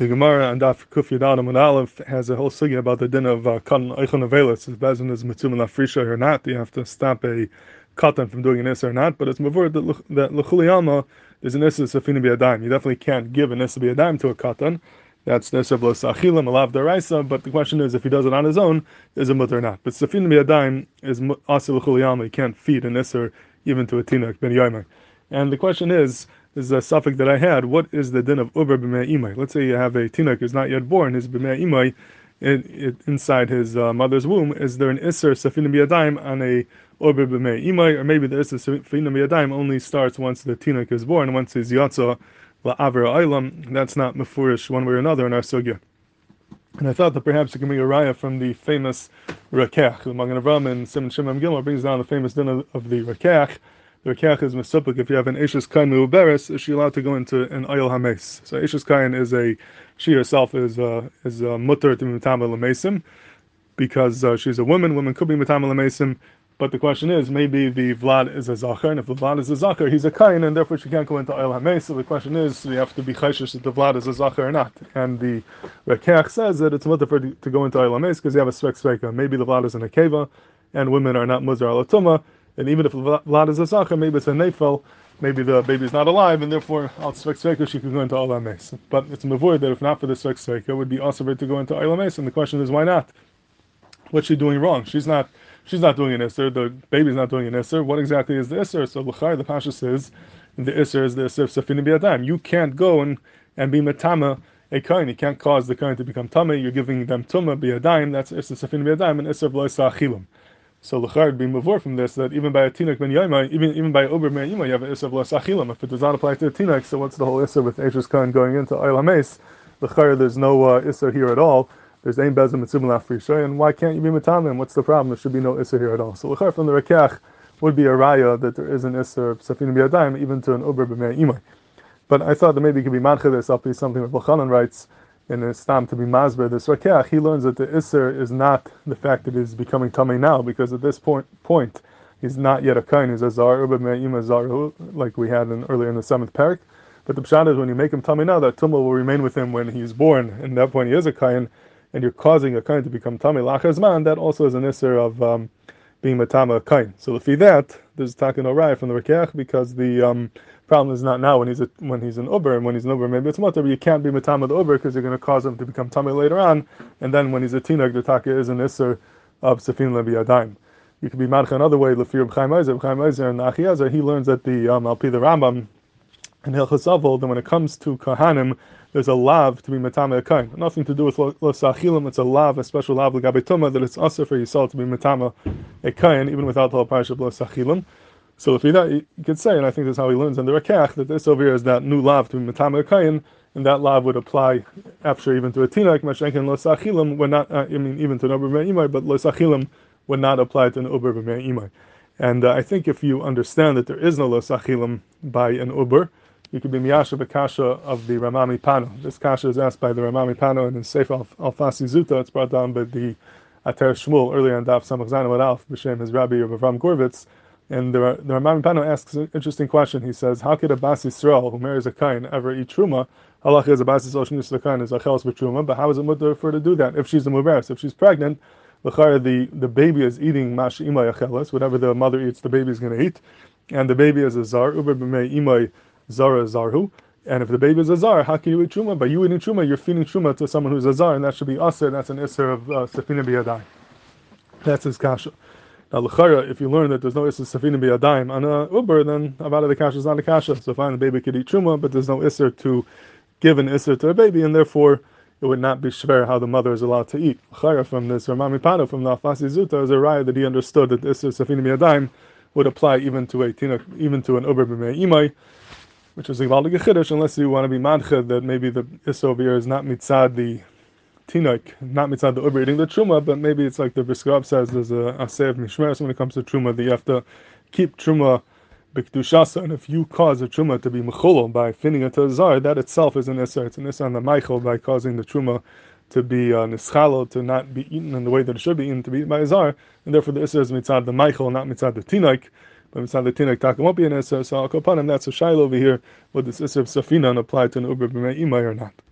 The Gemara and Daf Kuf Yadam and Aleph has a whole sugya about the din of uh, cotton eichon avelis. Is bezin is mitzum lafrisha or not? You have to stop a cotton from doing an issa or not. But it's mavur that lechuliyama is an issa safina dime. You definitely can't give an issa dime to a cotton. That's nesa blos achilim alav daraisa. But the question is, if he does it on his own, is it mutter or not? But safina dime is also lechuliyama. You can't feed an issa even to a tinok ben yomer. And the question is this is a suffix that I had. What is the din of uber b'mei imay? Let's say you have a tinuk who's not yet born, his b'mei imay, inside his uh, mother's womb. Is there an isser safina b'yadayim on a uber imay, or maybe the isser safina b'yadayim only starts once the tinuk is born, once he's yatsa la'aver aylam. That's not mafurish one way or another in our sugya. And I thought that perhaps it can be a raya from the famous Rakech. The Magen Avram and Simon Shimon Gilmore brings down the famous din of, of the Rakech the Rekiach is Mesupik. If you have an Ashes Kain Muberes, is she allowed to go into an Oil Hames? So Ashes Kain is a, she herself is a, is a mutter to Mitama Lamesim because uh, she's a woman. Women could be Mitama Lamesim. But the question is, maybe the Vlad is a Zachar, and if the Vlad is a Zachar, he's a Kain, and therefore she can't go into Oil Hames. So the question is, you have to be Chayshish that the Vlad is a Zachar or not. And the Rekiach says that it's mutter for to go into Oil Hames because you have a Svek Sveka. Uh, maybe the Vlad is in a Keva, and women are not Muzar Alatuma and even if Vlad is a Sacha, maybe it's a Nefel, maybe the baby is not alive, and therefore al Svek she could go into Olam Mes. But it's avoid that if not for the Svek it would be also to go into Olam and the question is why not? What's she doing wrong? She's not she's not doing an Isser, the baby's not doing an Isser. What exactly is the Isser? So L'chai, the Pasha says, the Isser is the Isser of Biadam. You can't go and, and be Matama a kain. You can't cause the kain to become Tame, you're giving them Tumah Biadam, that's Isser Safina Biadam, and Isser of Loisa Achilim. So l'chard be mavor from this that even by a tinuk ben yaima, even even by ober ben yaima, you have an isav achilam. If it does not apply to a tinuk, so what's the whole issa with Ashes Khan going into Ayla Mace? L'chard, there's no uh, issa here at all. There's ein bezim mitzvah frishay, and why can't you be mitamim? What's the problem? There should be no issa here at all. So l'chard from the rekach would be a raya that there is an issa of biyadayim even to an ober ben yaima. But I thought that maybe it could be mancha this up be something that Bachanan writes in his stam to be masber this rakeach, he learns that the isser is not the fact that he's becoming tummy now, because at this point point he's not yet a kain, he's a zar like we had in, earlier in the seventh parak. But the pshat is when you make him tummy now, that tumah will remain with him when he's born, and at that point he is a kain, and you're causing a kain to become tummy lachazman. That also is an isser of um, being matama kain. So if that, there's taken no from the rakeach because the um, problem is not now when he's a, when he's an uber and when he's an uber maybe it's mutter, but you can't be matama the uber because you're going to cause him to become tummy later on, and then when he's a tinag, the taka is an isser of sefin levi adaim. You could be madcha another way. Lefir b'chaim Eizer, b'chaim Eizer, and Achiezer, he learns that the um, alpi the Rambam and Hilchas Avol, that when it comes to kahanim, there's a lav to be matama a kain. Nothing to do with lo sachilim. It's a lav, a special lav l'gabetuma that it's also for Yisrael to be matama a kain, even without the whole parsha of lo sachilim. So if that you could say, and I think that's how he learns in the Rakach, that this over here is that new lav to Matama Kayin, and that lav would apply after even to a tinak, Mashenkin Lo Sachilim would not, uh, I mean, even to an Uber Imai, but Lo Sachilim would not apply to an Uber Imai. And uh, I think if you understand that there is no Lo Sachilim by an Uber, you could be Miyasha Bakasha of the Ramami Pano. This Kasha is asked by the Ramami Pano and in Sefer Al Fasi Zuta, it's brought down by the Ater Shmuel earlier in Daf Samach Zayin Alf, B'Shem his Rabbi of Avram Gorvitz, and the, the Ramban Pano asks an interesting question. He says, How could a Bas Yisrael who marries a Kain ever eat Truma? Allah is a Bas Yisrael the Kain is a Chelos Truma, but how is it mutter for her to do that if she's a Muberes? If she's pregnant, the, the baby is eating Mash Imay Acheles, whatever the mother eats, the baby is going to eat. And the baby is a Zar, Uber B'mei Imay Zara Zarhu. And if the baby is a Zara, how can you eat Truma? By you eating Truma, you're feeding Truma to someone who's a Zara, and that should be Aser, that's an Isser of uh, Safina Biyadai. That's his kasha. Now, l'chara, if you learn that there's no issa safina biyadayim on a uber, then avada the kasha is not a kasha. So fine, the baby could eat truma, but there's no issa to give an issa to a baby, and therefore it would not be shver how the mother is allowed to eat. L'chara from this Ramami Pano from the Afasi Zuta is a raya that he understood that issa safina biyadayim would apply even to a tina, even to an uber b'mei imai, which is a Chiddush, unless you want to be madched that maybe the issa here is not mitzad the tinok, not mitzad the uber eating the truma, but maybe it's like the Brisker Rav says there's a asay of mishmeres when it comes to truma that you have to keep truma b'kedushasa, and if you cause a truma to be mecholo by finning it to zar, that itself is an isser. It's an isser on the michael by causing the truma to be uh, nischalo, to not be eaten in the way that it should be eaten, to be eaten by a zar, and therefore the isser is mitzad the michael, not mitzad the tinok. But it's not the tinok taka won't be an isser. So I'll go upon him. That's a shaila over here. Would this isser of safina apply to an uber b'mei imay or not?